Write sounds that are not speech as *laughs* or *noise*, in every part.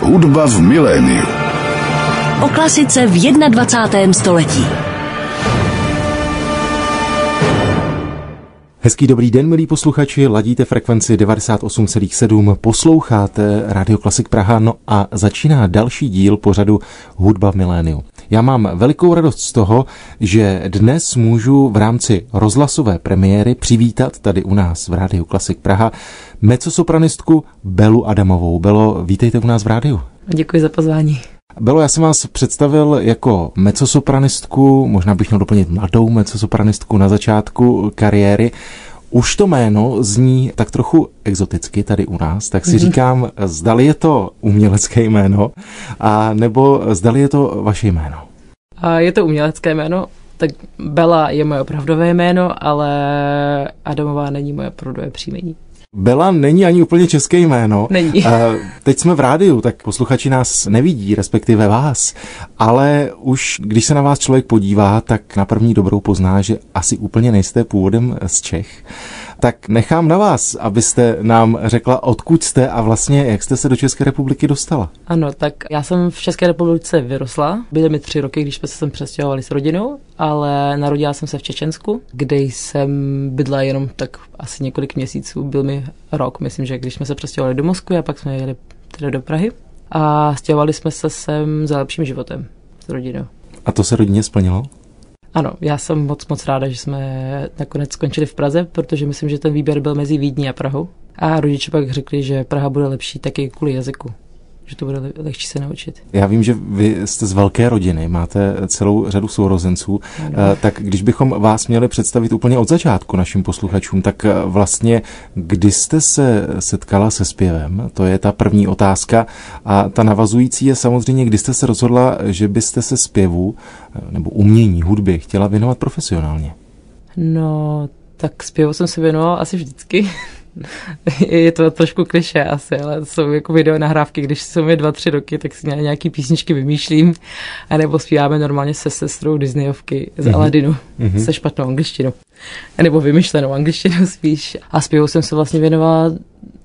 Hudba v miléniu. O klasice v 21. století. Hezký dobrý den, milí posluchači, ladíte frekvenci 98,7, posloucháte Radio Klasik Praha, no a začíná další díl pořadu Hudba v miléniu. Já mám velikou radost z toho, že dnes můžu v rámci rozhlasové premiéry přivítat tady u nás v Rádiu Klasik Praha mezosopranistku Belu Adamovou. Belo, vítejte u nás v rádiu. Děkuji za pozvání. Belo, já jsem vás představil jako mezosopranistku, možná bych měl doplnit mladou mezosopranistku na začátku kariéry. Už to jméno zní tak trochu exoticky tady u nás, tak si mm-hmm. říkám, zdali je to umělecké jméno, a nebo zdali je to vaše jméno. A je to umělecké jméno, tak Bela je moje opravdové jméno, ale Adamová není moje opravdové příjmení. Bela není ani úplně české jméno. Není. Teď jsme v rádiu, tak posluchači nás nevidí, respektive vás, ale už když se na vás člověk podívá, tak na první dobrou pozná, že asi úplně nejste původem z Čech tak nechám na vás, abyste nám řekla, odkud jste a vlastně jak jste se do České republiky dostala. Ano, tak já jsem v České republice vyrostla. Byly mi tři roky, když jsme se sem přestěhovali s rodinou, ale narodila jsem se v Čečensku, kde jsem bydla jenom tak asi několik měsíců. Byl mi rok, myslím, že když jsme se přestěhovali do Moskvy a pak jsme jeli tedy do Prahy a stěhovali jsme se sem za lepším životem s rodinou. A to se rodině splnilo? Ano, já jsem moc moc ráda, že jsme nakonec skončili v Praze, protože myslím, že ten výběr byl mezi Vídní a Prahou. A rodiče pak řekli, že Praha bude lepší taky kvůli jazyku že to bude lehčí se naučit. Já vím, že vy jste z velké rodiny, máte celou řadu sourozenců, ano. Eh, tak když bychom vás měli představit úplně od začátku našim posluchačům, tak eh, vlastně kdy jste se setkala se zpěvem? To je ta první otázka. A ta navazující je samozřejmě, kdy jste se rozhodla, že byste se zpěvu eh, nebo umění, hudby chtěla věnovat profesionálně? No, tak zpěvu jsem se věnovala asi vždycky. *laughs* je to trošku kliše asi, ale to jsou jako video nahrávky, když jsou mi dva, tři roky, tak si nějaký písničky vymýšlím, anebo zpíváme normálně se sestrou Disneyovky z mm-hmm. Aladinu, mm-hmm. se špatnou angličtinou, nebo vymyšlenou angličtinou spíš. A zpěvu jsem se vlastně věnovala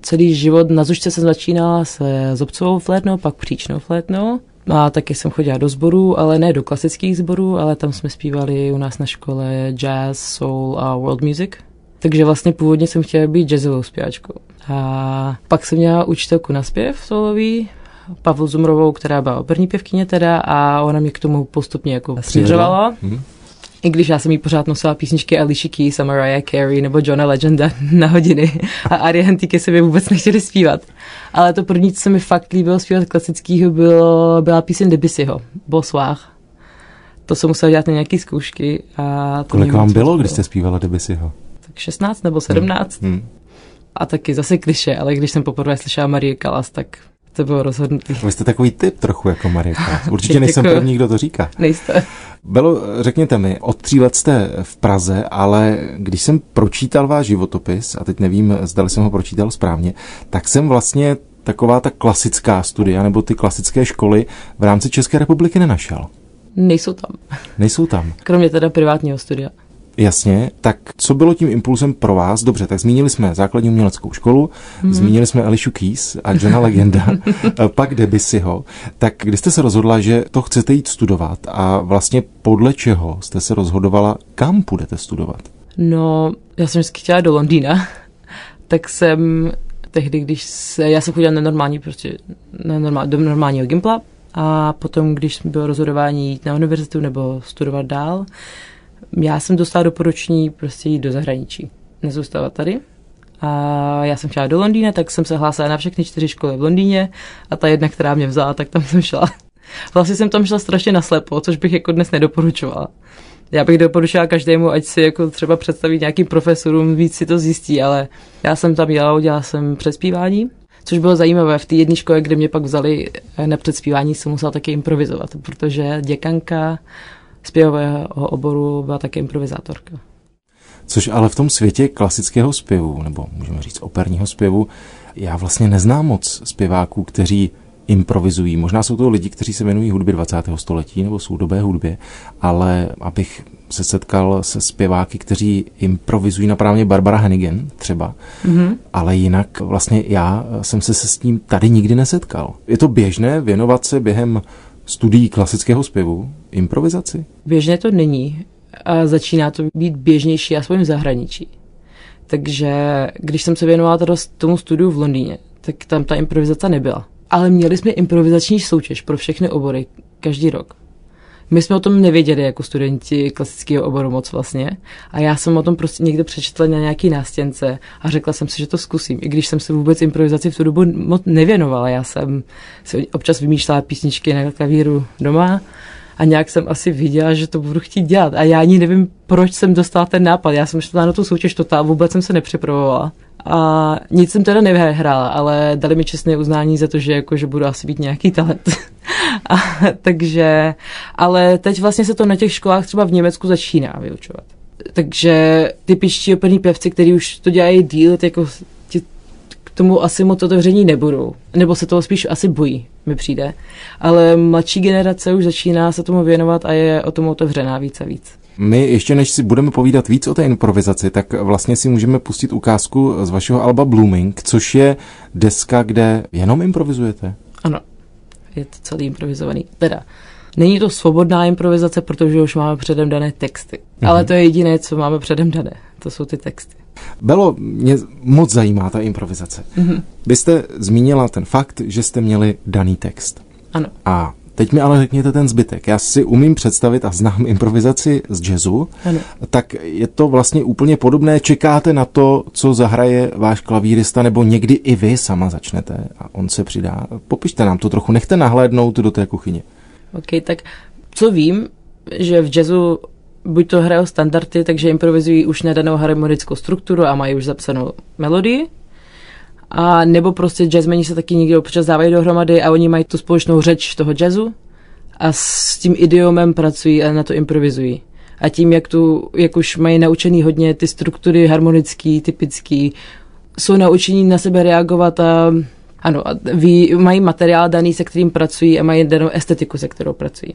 celý život. Na zušce jsem začínala se zobcovou flétnou, pak příčnou flétnou. A taky jsem chodila do sborů, ale ne do klasických sborů, ale tam jsme zpívali u nás na škole jazz, soul a world music. Takže vlastně původně jsem chtěla být jazzovou zpěvačkou. A pak jsem měla učitelku na zpěv solový, Pavlu Zumrovou, která byla operní pěvkyně teda a ona mě k tomu postupně jako směřovala. Mm-hmm. I když já jsem jí pořád nosila písničky Alicia Keys Mariah Carey nebo Johna Legenda *laughs* na hodiny a Ariantiky se mi vůbec nechtěli zpívat. Ale to první, co se mi fakt líbilo zpívat klasického, bylo, byla píseň Debussyho, Bonsoir. To jsem musela dělat na nějaké zkoušky. A to Kolik vám bylo, když jste zpívala Debussyho? 16 nebo 17. Hmm. Hmm. A taky zase kliše, ale když jsem poprvé slyšela Marie Kalas, tak to bylo rozhodnutý. Vy jste takový typ trochu jako Marie *laughs* Kalas. Určitě nejsem první, kdo to říká. Nejste. Belo, řekněte mi, od tří let jste v Praze, ale když jsem pročítal váš životopis, a teď nevím, zda jsem ho pročítal správně, tak jsem vlastně taková ta klasická studia nebo ty klasické školy v rámci České republiky nenašel. Nejsou tam. Nejsou tam. Kromě teda privátního studia. Jasně, tak co bylo tím impulsem pro vás? Dobře, tak zmínili jsme základní uměleckou školu, hmm. zmínili jsme Alicia Keys a Johna Legenda, *laughs* pak Debussyho. Tak kdy jste se rozhodla, že to chcete jít studovat a vlastně podle čeho jste se rozhodovala, kam půjdete studovat? No, já jsem vždycky chtěla do Londýna, *laughs* tak jsem tehdy, když se, já jsem chodila na normální, prostě na normál, do normálního gimpla a potom, když bylo rozhodování jít na univerzitu nebo studovat dál, já jsem dostala doporučení prostě jít do zahraničí, nezůstávat tady. A já jsem chtěla do Londýna, tak jsem se hlásila na všechny čtyři školy v Londýně a ta jedna, která mě vzala, tak tam jsem šla. *laughs* Vlastně jsem tam šla strašně naslepo, což bych jako dnes nedoporučovala. Já bych doporučila každému, ať si jako třeba představí nějakým profesorům, víc si to zjistí, ale já jsem tam jela, udělala jsem předspívání, což bylo zajímavé. V té jedné škole, kde mě pak vzali na předspívání, jsem musela taky improvizovat, protože děkanka zpěvového oboru byla také improvizátorka. Což ale v tom světě klasického zpěvu, nebo můžeme říct operního zpěvu, já vlastně neznám moc zpěváků, kteří improvizují. Možná jsou to lidi, kteří se věnují hudbě 20. století nebo soudobé hudbě, ale abych se setkal se zpěváky, kteří improvizují naprávně Barbara Hennigan třeba, mm-hmm. ale jinak vlastně já jsem se, se s tím tady nikdy nesetkal. Je to běžné věnovat se během studií klasického zpěvu improvizaci? Běžné to není a začíná to být běžnější aspoň v zahraničí. Takže když jsem se věnovala teda tomu studiu v Londýně, tak tam ta improvizace nebyla. Ale měli jsme improvizační soutěž pro všechny obory každý rok. My jsme o tom nevěděli jako studenti klasického oboru moc vlastně. A já jsem o tom prostě někde přečetla na nějaký nástěnce a řekla jsem si, že to zkusím. I když jsem se vůbec improvizaci v tu dobu moc nevěnovala. Já jsem si občas vymýšlela písničky na klavíru doma a nějak jsem asi viděla, že to budu chtít dělat. A já ani nevím, proč jsem dostala ten nápad. Já jsem šla na tu soutěž totál, vůbec jsem se nepřipravovala. A nic jsem teda nevyhrála, ale dali mi čestné uznání za to, že, jako, že budu asi být nějaký talent. *laughs* a, takže, ale teď vlastně se to na těch školách třeba v Německu začíná vyučovat. Takže typičtí operní pěvci, kteří už to dělají díl, jako k tomu asi moc otevření nebudou. Nebo se toho spíš asi bojí, mi přijde. Ale mladší generace už začíná se tomu věnovat a je o tom otevřená víc a víc. My ještě než si budeme povídat víc o té improvizaci, tak vlastně si můžeme pustit ukázku z vašeho alba Blooming, což je deska, kde jenom improvizujete. Ano, je to celý improvizovaný. Teda, není to svobodná improvizace, protože už máme předem dané texty. Mhm. Ale to je jediné, co máme předem dané. To jsou ty texty. Belo, mě moc zajímá ta improvizace. Mhm. Vy jste zmínila ten fakt, že jste měli daný text. Ano. A Teď mi ale řekněte ten zbytek. Já si umím představit a znám improvizaci z jazzu, ano. tak je to vlastně úplně podobné. Čekáte na to, co zahraje váš klavírista, nebo někdy i vy sama začnete a on se přidá. Popište nám to trochu, nechte nahlédnout do té kuchyně. OK, tak co vím, že v jazzu buď to hrajou standardy, takže improvizují už na danou harmonickou strukturu a mají už zapsanou melodii, a nebo prostě jazzmeni se taky někdy občas dávají dohromady a oni mají tu společnou řeč toho jazzu a s tím idiomem pracují a na to improvizují. A tím, jak, tu, jak už mají naučený hodně ty struktury harmonický, typický, jsou naučení na sebe reagovat a ano, a ví, mají materiál daný, se kterým pracují a mají danou estetiku, se kterou pracují.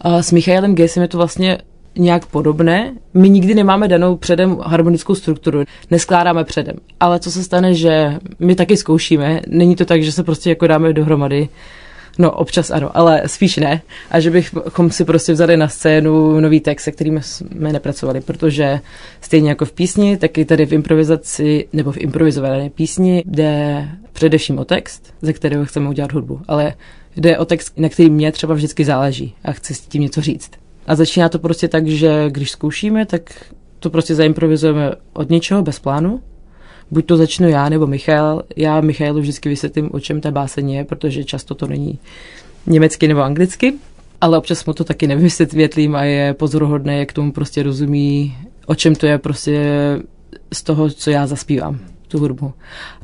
A s Michaelem Gesem je to vlastně nějak podobné. My nikdy nemáme danou předem harmonickou strukturu, neskládáme předem. Ale co se stane, že my taky zkoušíme, není to tak, že se prostě jako dáme dohromady, No, občas ano, ale spíš ne. A že bychom si prostě vzali na scénu nový text, se kterým jsme nepracovali, protože stejně jako v písni, tak i tady v improvizaci nebo v improvizované písni jde především o text, ze kterého chceme udělat hudbu. Ale jde o text, na který mě třeba vždycky záleží a chci s tím něco říct. A začíná to prostě tak, že když zkoušíme, tak to prostě zaimprovizujeme od něčeho bez plánu. Buď to začnu já nebo Michal. Já Michailu vždycky vysvětlím, o čem ta báseň je, protože často to není německy nebo anglicky. Ale občas mu to taky nevysvětlím a je pozoruhodné, jak tomu prostě rozumí, o čem to je prostě z toho, co já zaspívám tu hudbu.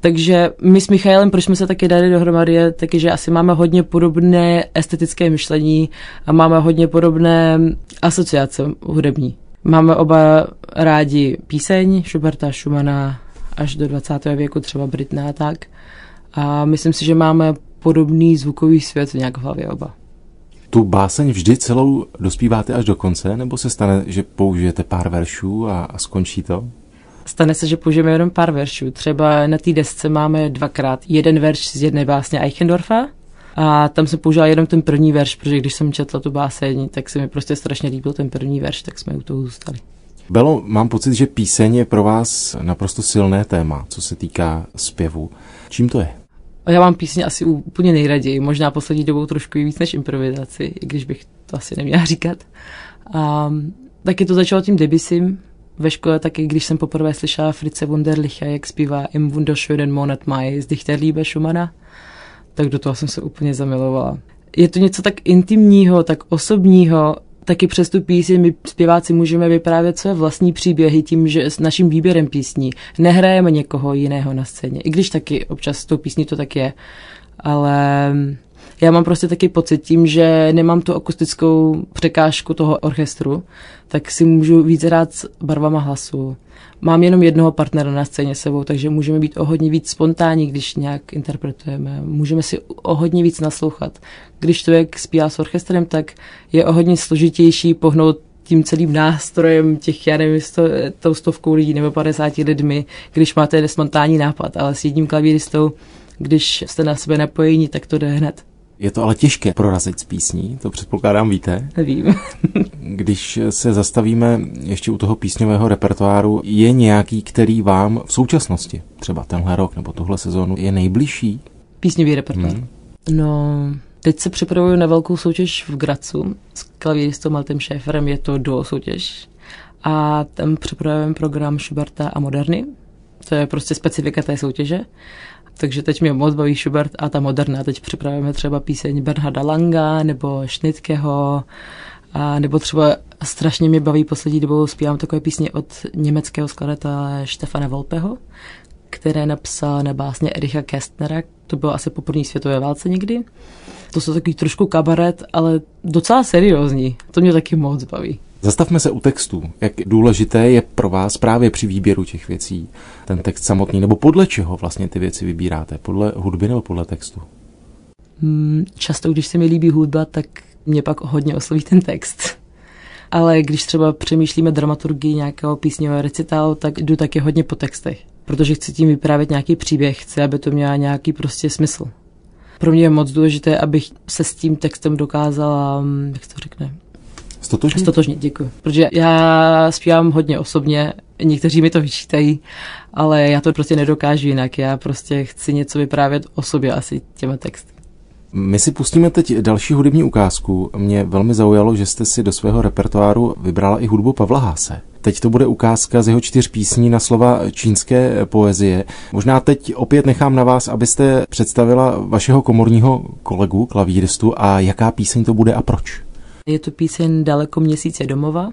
Takže my s Michailem, proč jsme se taky dali dohromady, je taky, že asi máme hodně podobné estetické myšlení a máme hodně podobné asociace hudební. Máme oba rádi píseň Schuberta, Schumana až do 20. věku, třeba Britna a tak. A myslím si, že máme podobný zvukový svět nějak v hlavě oba. Tu báseň vždy celou dospíváte až do konce, nebo se stane, že použijete pár veršů a, a skončí to? Stane se, že použijeme jenom pár veršů. Třeba na té desce máme dvakrát jeden verš z jedné básně Eichendorfa a tam jsem použila jenom ten první verš, protože když jsem četla tu báseň, tak se mi prostě strašně líbil ten první verš, tak jsme u toho zůstali. Belo, mám pocit, že píseň je pro vás naprosto silné téma, co se týká zpěvu. Čím to je? Já mám písně asi úplně nejraději, možná poslední dobou trošku víc než improvizaci, i když bych to asi neměla *laughs* říkat. A, taky to začalo tím Debussym, ve škole taky, když jsem poprvé slyšela Fritze Wunderlicha, jak zpívá Im wunderschönen Monat Mai z Dichterliebe Schumana, tak do toho jsem se úplně zamilovala. Je to něco tak intimního, tak osobního, taky přes tu píseň my zpěváci můžeme vyprávět své vlastní příběhy tím, že s naším výběrem písní nehrajeme někoho jiného na scéně. I když taky občas s tou písní to tak je. Ale Já mám prostě taky pocit tím, že nemám tu akustickou překážku toho orchestru, tak si můžu víc hrát s barvama hlasu. Mám jenom jednoho partnera na scéně sebou, takže můžeme být o hodně víc spontánní, když nějak interpretujeme. Můžeme si o hodně víc naslouchat. Když člověk zpívá s orchestrem, tak je o hodně složitější pohnout tím celým nástrojem těch, já nevím, sto, tou stovkou lidí nebo 50 lidmi, když máte spontánní nápad, ale s jedním klavíristou, když jste na sebe napojení, tak to jde hned. Je to ale těžké prorazit z písní, to předpokládám víte. Nevím. *laughs* Když se zastavíme ještě u toho písňového repertoáru, je nějaký, který vám v současnosti, třeba tenhle rok nebo tuhle sezónu, je nejbližší? Písňový repertoár. Hmm. No, teď se připravuju na velkou soutěž v Gracu s klavíristou Maltem Šéferem, je to duo soutěž. A tam připravujeme program Schuberta a Moderny. To je prostě specifika té soutěže. Takže teď mě moc baví Schubert a ta moderna. Teď připravujeme třeba píseň Bernharda Langa nebo Schnitkeho, a nebo třeba strašně mě baví poslední dobou zpívám takové písně od německého skladatele Štefana Volpeho, které napsal na básně Ericha Kästnera. To bylo asi po první světové válce někdy. To jsou takový trošku kabaret, ale docela seriózní. To mě taky moc baví. Zastavme se u textu. Jak důležité je pro vás právě při výběru těch věcí ten text samotný, nebo podle čeho vlastně ty věci vybíráte? Podle hudby nebo podle textu? Hmm, často, když se mi líbí hudba, tak mě pak hodně osloví ten text. Ale když třeba přemýšlíme dramaturgii nějakého písňového recitálu, tak jdu taky hodně po textech. Protože chci tím vyprávět nějaký příběh, chci, aby to mělo nějaký prostě smysl. Pro mě je moc důležité, abych se s tím textem dokázala, hm, jak to řekne, Stotožnit? Stotožnit, děkuji. Protože já zpívám hodně osobně, někteří mi to vyčítají, ale já to prostě nedokážu jinak. Já prostě chci něco vyprávět o sobě asi těma texty. My si pustíme teď další hudební ukázku. Mě velmi zaujalo, že jste si do svého repertoáru vybrala i hudbu Pavla Háse. Teď to bude ukázka z jeho čtyř písní na slova čínské poezie. Možná teď opět nechám na vás, abyste představila vašeho komorního kolegu, klavíristu, a jaká píseň to bude a proč. Je to píseň Daleko měsíce domova.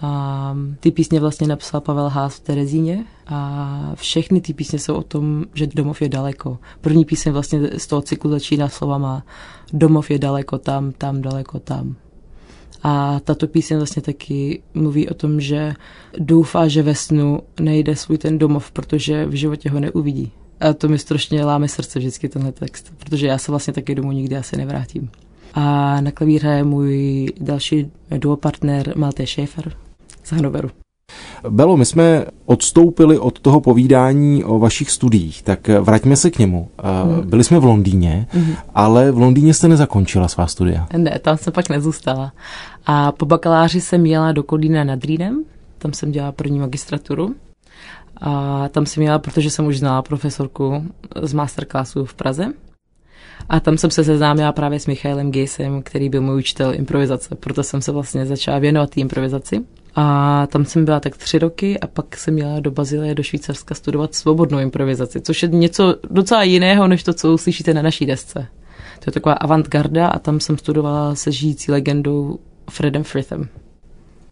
A ty písně vlastně napsal Pavel Haas v Terezíně a všechny ty písně jsou o tom, že domov je daleko. První píseň vlastně z toho cyklu začíná slovama domov je daleko tam, tam, daleko tam. A tato píseň vlastně taky mluví o tom, že doufá, že ve snu nejde svůj ten domov, protože v životě ho neuvidí. A to mi strašně láme srdce vždycky tenhle text, protože já se vlastně taky domů nikdy asi nevrátím. A na klavíře je můj další duopartner Malte Schäfer z Hanoveru. Belo, my jsme odstoupili od toho povídání o vašich studiích, tak vraťme se k němu. Hmm. Byli jsme v Londýně, hmm. ale v Londýně jste nezakončila svá studia. Ne, tam jsem pak nezůstala. A po bakaláři jsem jela do Kolína nad Rýnem, tam jsem dělala první magistraturu. A tam jsem jela, protože jsem už znala profesorku z masterclassu v Praze. A tam jsem se seznámila právě s Michailem Gejsem, který byl můj učitel improvizace. Proto jsem se vlastně začala věnovat té improvizaci. A tam jsem byla tak tři roky a pak jsem měla do Bazilie, do Švýcarska studovat svobodnou improvizaci, což je něco docela jiného, než to, co uslyšíte na naší desce. To je taková avantgarda a tam jsem studovala se žijící legendou Fredem Frithem.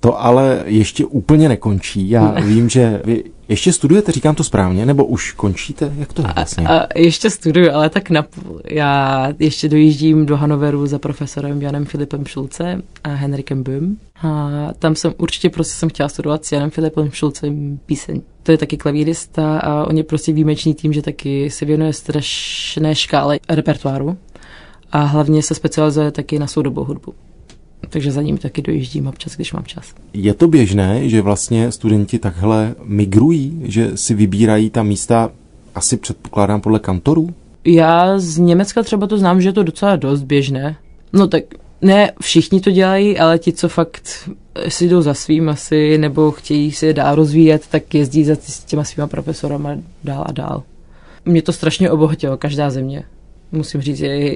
To ale ještě úplně nekončí. Já *laughs* vím, že vy ještě studujete, říkám to správně, nebo už končíte? Jak to je vlastně? A, a ještě studuju, ale tak napůl. Já ještě dojíždím do Hanoveru za profesorem Janem Filipem Šulce a Henrikem Böhm. A tam jsem určitě prostě jsem chtěla studovat s Janem Filipem Šulcem píseň. To je taky klavírista a on je prostě výjimečný tím, že taky se věnuje strašné škále repertoáru a hlavně se specializuje taky na soudobou hudbu takže za ním taky dojíždím občas, když mám čas. Je to běžné, že vlastně studenti takhle migrují, že si vybírají ta místa, asi předpokládám podle kantorů? Já z Německa třeba to znám, že je to docela dost běžné. No tak ne všichni to dělají, ale ti, co fakt si jdou za svým asi, nebo chtějí se dál rozvíjet, tak jezdí za těma svýma profesorama dál a dál. Mě to strašně obohatilo, každá země. Musím říct, je,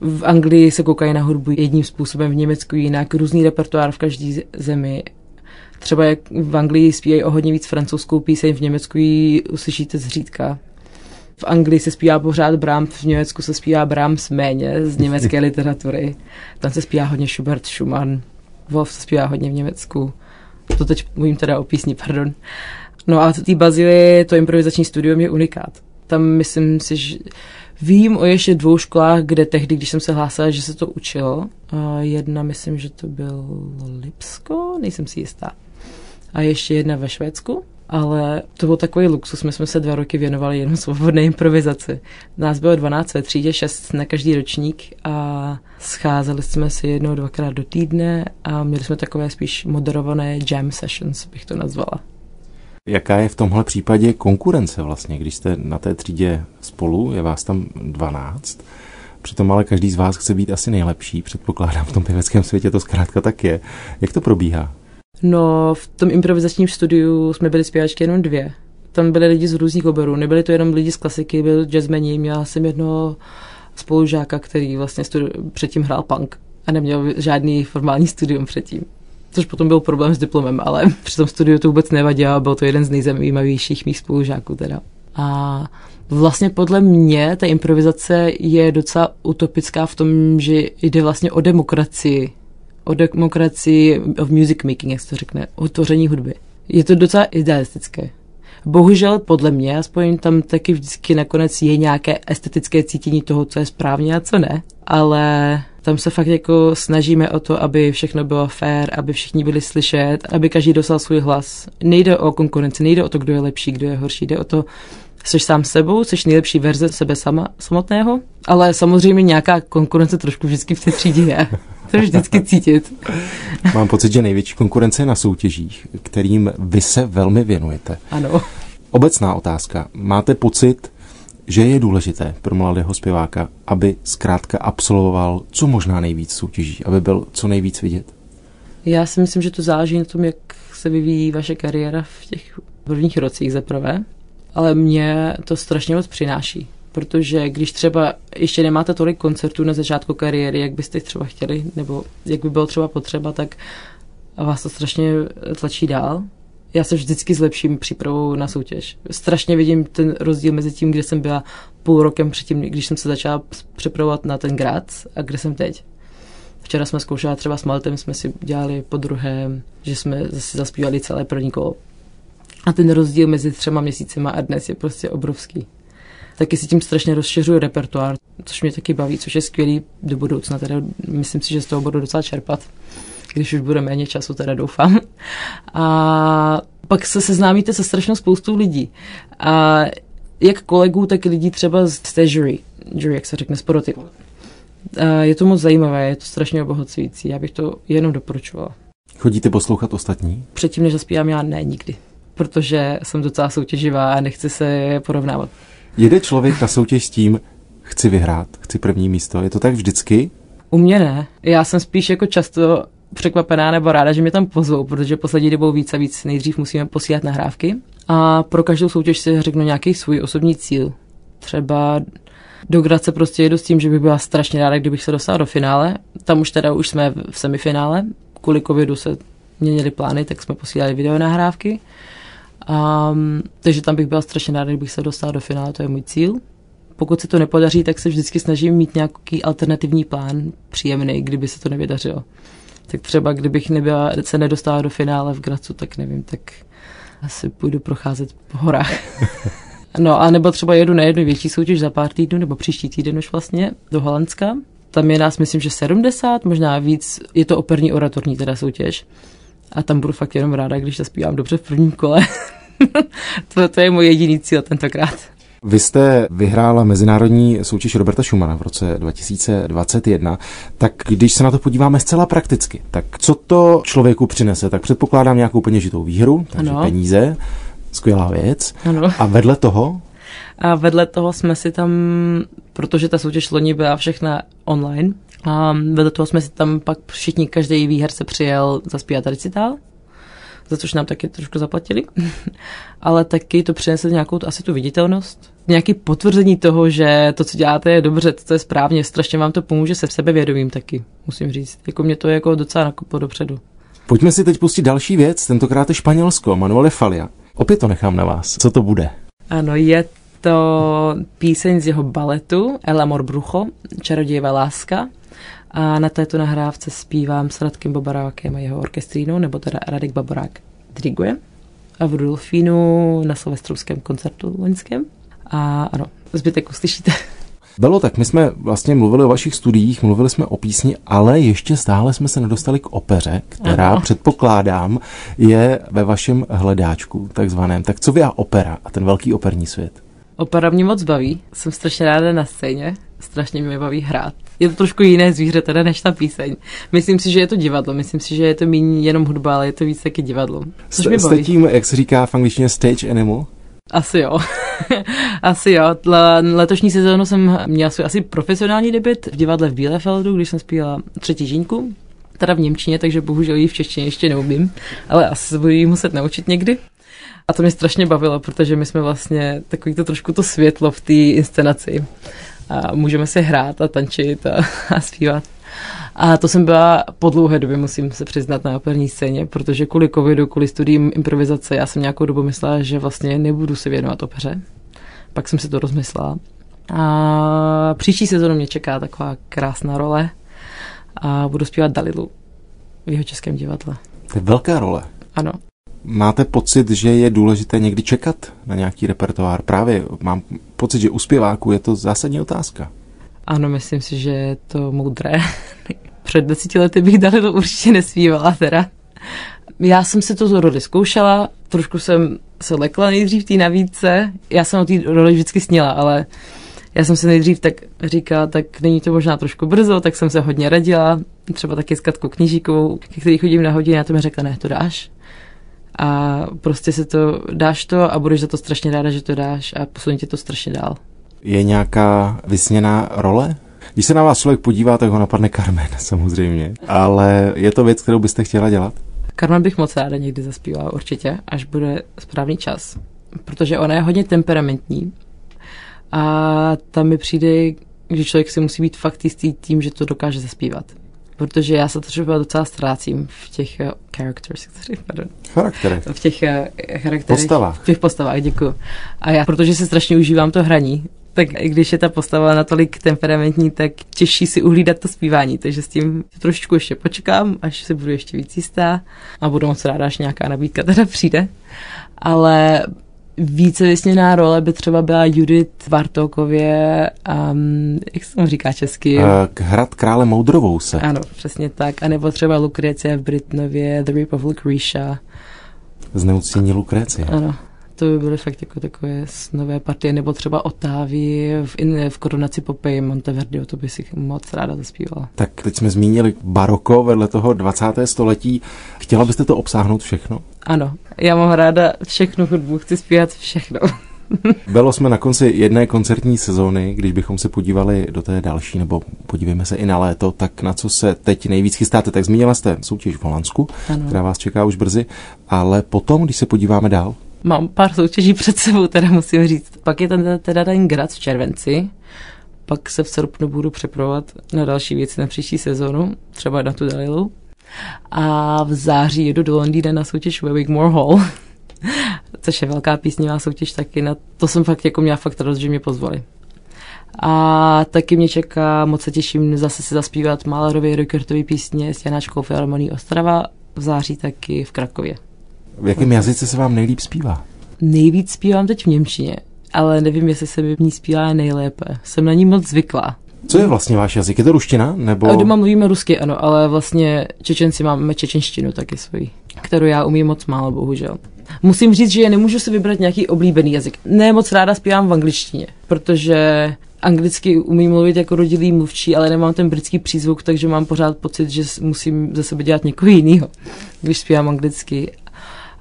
v Anglii se koukají na hudbu jedním způsobem, v Německu jinak, různý repertoár v každé zemi. Třeba jak v Anglii zpívají o hodně víc francouzskou píseň, v Německu ji uslyšíte zřídka. V Anglii se zpívá pořád Brahms, v Německu se zpívá Brahms méně z *laughs* německé literatury. Tam se zpívá hodně Schubert, Schumann, Wolf se zpívá hodně v Německu. To teď mluvím teda o písni, pardon. No a v té Bazílii to improvizační studium je unikát. Tam myslím si, že Vím o ještě dvou školách, kde tehdy, když jsem se hlásila, že se to učilo. Jedna, myslím, že to byl Lipsko, nejsem si jistá. A ještě jedna ve Švédsku ale to byl takový luxus. My jsme se dva roky věnovali jenom svobodné improvizaci. Nás bylo 12 ve třídě, 6 na každý ročník a scházeli jsme se jednou, dvakrát do týdne a měli jsme takové spíš moderované jam sessions, bych to nazvala. Jaká je v tomhle případě konkurence vlastně, když jste na té třídě spolu, je vás tam 12, přitom ale každý z vás chce být asi nejlepší, předpokládám, v tom pěveckém světě to zkrátka tak je. Jak to probíhá? No, v tom improvizačním studiu jsme byli zpěvačky jenom dvě. Tam byli lidi z různých oborů, nebyli to jenom lidi z klasiky, byl jazzmeni, měla jsem jedno spolužáka, který vlastně studi- předtím hrál punk a neměl žádný formální studium předtím. Což potom byl problém s diplomem, ale *laughs* při tom studiu to vůbec nevadilo, byl to jeden z nejzajímavějších mých spolužáků teda. A vlastně podle mě ta improvizace je docela utopická v tom, že jde vlastně o demokracii o demokracii, of music making, jak se to řekne, o tvoření hudby. Je to docela idealistické. Bohužel podle mě, aspoň tam taky vždycky nakonec je nějaké estetické cítění toho, co je správně a co ne, ale tam se fakt jako snažíme o to, aby všechno bylo fair, aby všichni byli slyšet, aby každý dostal svůj hlas. Nejde o konkurenci, nejde o to, kdo je lepší, kdo je horší, jde o to, jsi sám sebou, jsi nejlepší verze sebe sama, samotného, ale samozřejmě nějaká konkurence trošku vždycky v té třídě je. To je vždycky cítit. *laughs* Mám pocit, že největší konkurence je na soutěžích, kterým vy se velmi věnujete. Ano. Obecná otázka. Máte pocit, že je důležité pro mladého zpěváka, aby zkrátka absolvoval co možná nejvíc soutěží, aby byl co nejvíc vidět? Já si myslím, že to záleží na tom, jak se vyvíjí vaše kariéra v těch prvních rocích za prvé, ale mě to strašně moc přináší protože když třeba ještě nemáte tolik koncertů na začátku kariéry, jak byste třeba chtěli, nebo jak by bylo třeba potřeba, tak vás to strašně tlačí dál. Já se vždycky zlepším přípravou na soutěž. Strašně vidím ten rozdíl mezi tím, kde jsem byla půl rokem předtím, když jsem se začala připravovat na ten grad a kde jsem teď. Včera jsme zkoušeli třeba s Maltem, jsme si dělali po druhém, že jsme zase zaspívali celé první kolo. A ten rozdíl mezi třema měsícima a dnes je prostě obrovský taky si tím strašně rozšiřuje repertoár, což mě taky baví, což je skvělý do budoucna. Teda myslím si, že z toho budu docela čerpat, když už bude méně času, teda doufám. A pak se seznámíte se strašnou spoustou lidí. A jak kolegů, tak lidí třeba z té jury, jury, jak se řekne, z poroty. A je to moc zajímavé, je to strašně obohacující, já bych to jenom doporučovala. Chodíte poslouchat ostatní? Předtím, než zaspívám, já ne, nikdy. Protože jsem docela soutěživá a nechci se porovnávat. Jede člověk na soutěž s tím, chci vyhrát, chci první místo. Je to tak vždycky? U mě ne. Já jsem spíš jako často překvapená nebo ráda, že mě tam pozvou, protože poslední dobou víc a víc nejdřív musíme posílat nahrávky. A pro každou soutěž si řeknu nějaký svůj osobní cíl. Třeba do Grace prostě jedu s tím, že bych byla strašně ráda, kdybych se dostala do finále. Tam už teda už jsme v semifinále. Kvůli covidu se měnili plány, tak jsme posílali videonahrávky. Um, takže tam bych byla strašně ráda, kdybych se dostala do finále, to je můj cíl. Pokud se to nepodaří, tak se vždycky snažím mít nějaký alternativní plán příjemný, kdyby se to nevydařilo. Tak třeba kdybych nebyla, se nedostala do finále v Gracu, tak nevím, tak asi půjdu procházet po horách. *laughs* no a nebo třeba jedu na jednu větší soutěž za pár týdnů, nebo příští týden už vlastně, do Holandska. Tam je nás, myslím, že 70, možná víc. Je to operní oratorní teda soutěž. A tam budu fakt jenom ráda, když zaspívám dobře v prvním kole. *laughs* to, to je můj jediný cíl tentokrát. Vy jste vyhrála mezinárodní soutěž Roberta Schumana v roce 2021, tak když se na to podíváme zcela prakticky, tak co to člověku přinese? Tak předpokládám nějakou peněžitou výhru, takže ano. peníze, skvělá věc. Ano. A vedle toho? A vedle toho jsme si tam, protože ta soutěž loni byla všechna online, a vedle toho jsme si tam pak všichni, každý výherce přijel zaspívat recitál, za což nám taky trošku zaplatili, *laughs* ale taky to přinese nějakou asi tu viditelnost, nějaký potvrzení toho, že to, co děláte, je dobře, to je správně, strašně vám to pomůže se sebevědomím taky, musím říct. Jako mě to je jako docela nakoplo dopředu. Pojďme si teď pustit další věc, tentokrát je Španělsko, Manuele Falia. Opět to nechám na vás. Co to bude? Ano, je to píseň z jeho baletu El Amor Brucho, Čarodějová láska. A na této nahrávce zpívám s Radkem Babarákem a jeho orkestrínou, nebo teda Radek Babarák diriguje. A v Rudolfínu na silvestrovském koncertu loňském. A ano, zbytek uslyšíte. *laughs* Bylo tak, my jsme vlastně mluvili o vašich studiích, mluvili jsme o písni, ale ještě stále jsme se nedostali k opeře, která ano. předpokládám je ve vašem hledáčku takzvaném. Tak co vy a opera a ten velký operní svět? Opera mě moc baví, jsem strašně ráda na scéně, strašně mě baví hrát. Je to trošku jiné zvíře teda než ta píseň. Myslím si, že je to divadlo, myslím si, že je to méně jenom hudba, ale je to víc taky divadlo. Což jste, jste tím, jak se říká v angličtině, stage animal? Asi jo. *laughs* asi jo. Letošní sezónu jsem měla svůj asi profesionální debit v divadle v Bielefeldu, když jsem zpívala třetí žínku, teda v Němčině, takže bohužel ji v češtině ještě neumím, ale asi se budu jí muset naučit někdy. A to mě strašně bavilo, protože my jsme vlastně takový to trošku to světlo v té inscenaci. A můžeme si hrát a tančit a, *laughs* a zpívat. A to jsem byla po dlouhé době, musím se přiznat, na operní scéně, protože kvůli covidu, kvůli studiím improvizace, já jsem nějakou dobu myslela, že vlastně nebudu se věnovat opeře. Pak jsem si to rozmyslela. A příští sezónu mě čeká taková krásná role a budu zpívat Dalilu v jeho českém divadle. To je velká role. Ano. Máte pocit, že je důležité někdy čekat na nějaký repertoár? Právě mám pocit, že u zpěváků je to zásadní otázka. Ano, myslím si, že je to moudré. *laughs* Před deseti lety bych dali to určitě nespívala teda. Já jsem si to roli zkoušela, trošku jsem se lekla nejdřív té navíce. Já jsem o té roli vždycky sněla, ale já jsem se nejdřív tak říkala, tak není to možná trošku brzo, tak jsem se hodně radila, třeba taky s Katkou Knižíkovou, který chodím na hodinu, a to mi řekla, ne, to dáš. A prostě se to, dáš to a budeš za to strašně ráda, že to dáš a posuní tě to strašně dál. Je nějaká vysněná role? Když se na vás člověk podívá, tak ho napadne Carmen *laughs* samozřejmě. Ale je to věc, kterou byste chtěla dělat? Carmen bych moc ráda někdy zaspívala určitě, až bude správný čas. Protože ona je hodně temperamentní a tam mi přijde, že člověk si musí být fakt jistý tím, že to dokáže zaspívat. Protože já se třeba docela ztrácím v těch uh, characters, pardon. Charakterech. V těch uh, charakterech. Postavách. V těch postavách, děkuji. A já, protože si strašně užívám to hraní, tak i když je ta postava natolik temperamentní, tak těžší si uhlídat to zpívání, takže s tím trošičku ještě počkám, až se budu ještě víc jistá a budu moc ráda, až nějaká nabídka teda přijde. Ale více vysněná role by třeba byla Judith Vartokově, um, jak se tomu říká česky? Uh, k hrad krále Moudrovou se. Ano, přesně tak. A nebo třeba Lukrecie v Britnově, The Rape of Lucretia. Zneuctění Lukrecie. Ano to by byly fakt jako takové nové partie, nebo třeba Otávy v, in, v korunaci Popeye Monteverdi, to by si moc ráda zaspívala. Tak teď jsme zmínili baroko vedle toho 20. století. Chtěla byste to obsáhnout všechno? Ano, já mám ráda všechnu hudbu, chci zpívat všechno. *laughs* Bylo jsme na konci jedné koncertní sezóny, když bychom se podívali do té další, nebo podívejme se i na léto, tak na co se teď nejvíc chystáte? Tak zmínila jste soutěž v Holandsku, ano. která vás čeká už brzy, ale potom, když se podíváme dál, mám pár soutěží před sebou, teda musím říct. Pak je ten, teda ten grad v červenci, pak se v srpnu budu připravovat na další věci na příští sezonu, třeba na tu Dalilu. A v září jedu do Londýna na soutěž ve Wigmore Hall, *laughs* což je velká písňová soutěž taky. Na to jsem fakt jako měla fakt radost, že mě pozvali. A taky mě čeká, moc se těším zase si zaspívat Malerově Rickertový písně s Janáčkou Filharmonií Ostrava, v září taky v Krakově. V jakém jazyce se vám nejlíp zpívá? Nejvíc zpívám teď v Němčině, ale nevím, jestli se mi v ní zpívá nejlépe. Jsem na ní moc zvyklá. Co je vlastně váš jazyk? Je to ruština? Nebo... A doma mluvíme rusky, ano, ale vlastně Čečenci máme čečenštinu taky svoji, kterou já umím moc málo, bohužel. Musím říct, že nemůžu si vybrat nějaký oblíbený jazyk. Ne moc ráda zpívám v angličtině, protože anglicky umím mluvit jako rodilý mluvčí, ale nemám ten britský přízvuk, takže mám pořád pocit, že musím ze sebe dělat někoho jiného, když zpívám anglicky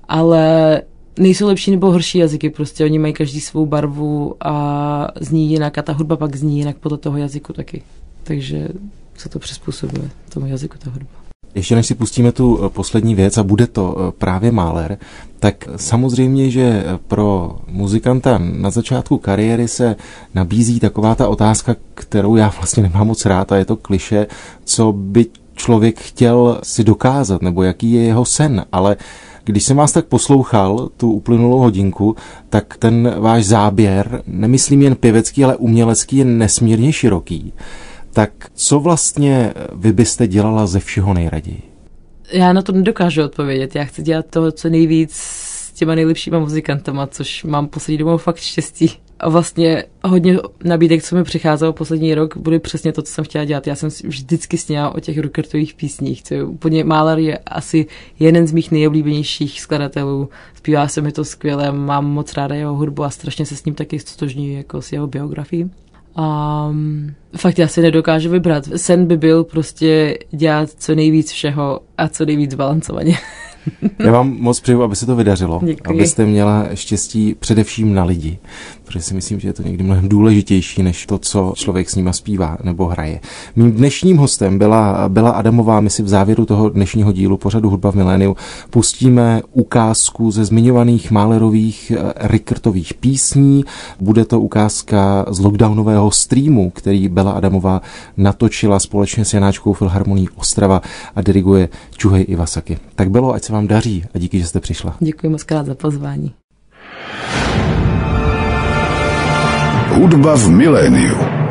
ale nejsou lepší nebo horší jazyky, prostě oni mají každý svou barvu a zní jinak a ta hudba pak zní jinak podle toho jazyku taky. Takže se to přizpůsobuje tomu jazyku ta hudba. Ještě než si pustíme tu eh, poslední věc a bude to eh, právě Máler, tak samozřejmě, že pro muzikanta na začátku kariéry se nabízí taková ta otázka, kterou já vlastně nemám moc rád a je to kliše, co by člověk chtěl si dokázat, nebo jaký je jeho sen, ale když jsem vás tak poslouchal, tu uplynulou hodinku, tak ten váš záběr, nemyslím jen pěvecký, ale umělecký, je nesmírně široký. Tak co vlastně vy byste dělala ze všeho nejraději? Já na to nedokážu odpovědět. Já chci dělat toho, co nejvíc s těma nejlepšíma muzikantama, což mám poslední dobou fakt štěstí. A vlastně hodně nabídek, co mi přicházelo poslední rok, bude přesně to, co jsem chtěla dělat. Já jsem vždycky sněla o těch Rukertových písních. Co je úplně Málar je asi jeden z mých nejoblíbenějších skladatelů. Zpívá se mi to skvěle, mám moc ráda jeho hudbu a strašně se s ním taky stotožňuji jako s jeho biografií. A um, fakt já si nedokážu vybrat. Sen by byl prostě dělat co nejvíc všeho a co nejvíc balancovaně. Já vám moc přeju, aby se to vydařilo. Děkuji. Abyste měla štěstí především na lidi, protože si myslím, že je to někdy mnohem důležitější, než to, co člověk s nima zpívá nebo hraje. Mým dnešním hostem byla, byla Adamová. My si v závěru toho dnešního dílu pořadu Hudba v miléniu pustíme ukázku ze zmiňovaných Málerových eh, Rickertových písní. Bude to ukázka z lockdownového streamu, který Bela Adamová natočila společně s Janáčkou Filharmonií Ostrava a diriguje Čuhej Iwasaki. Tak bylo, ať se vám daří a díky, že jste přišla. Děkuji moc krát za pozvání. Hudba v miléniu.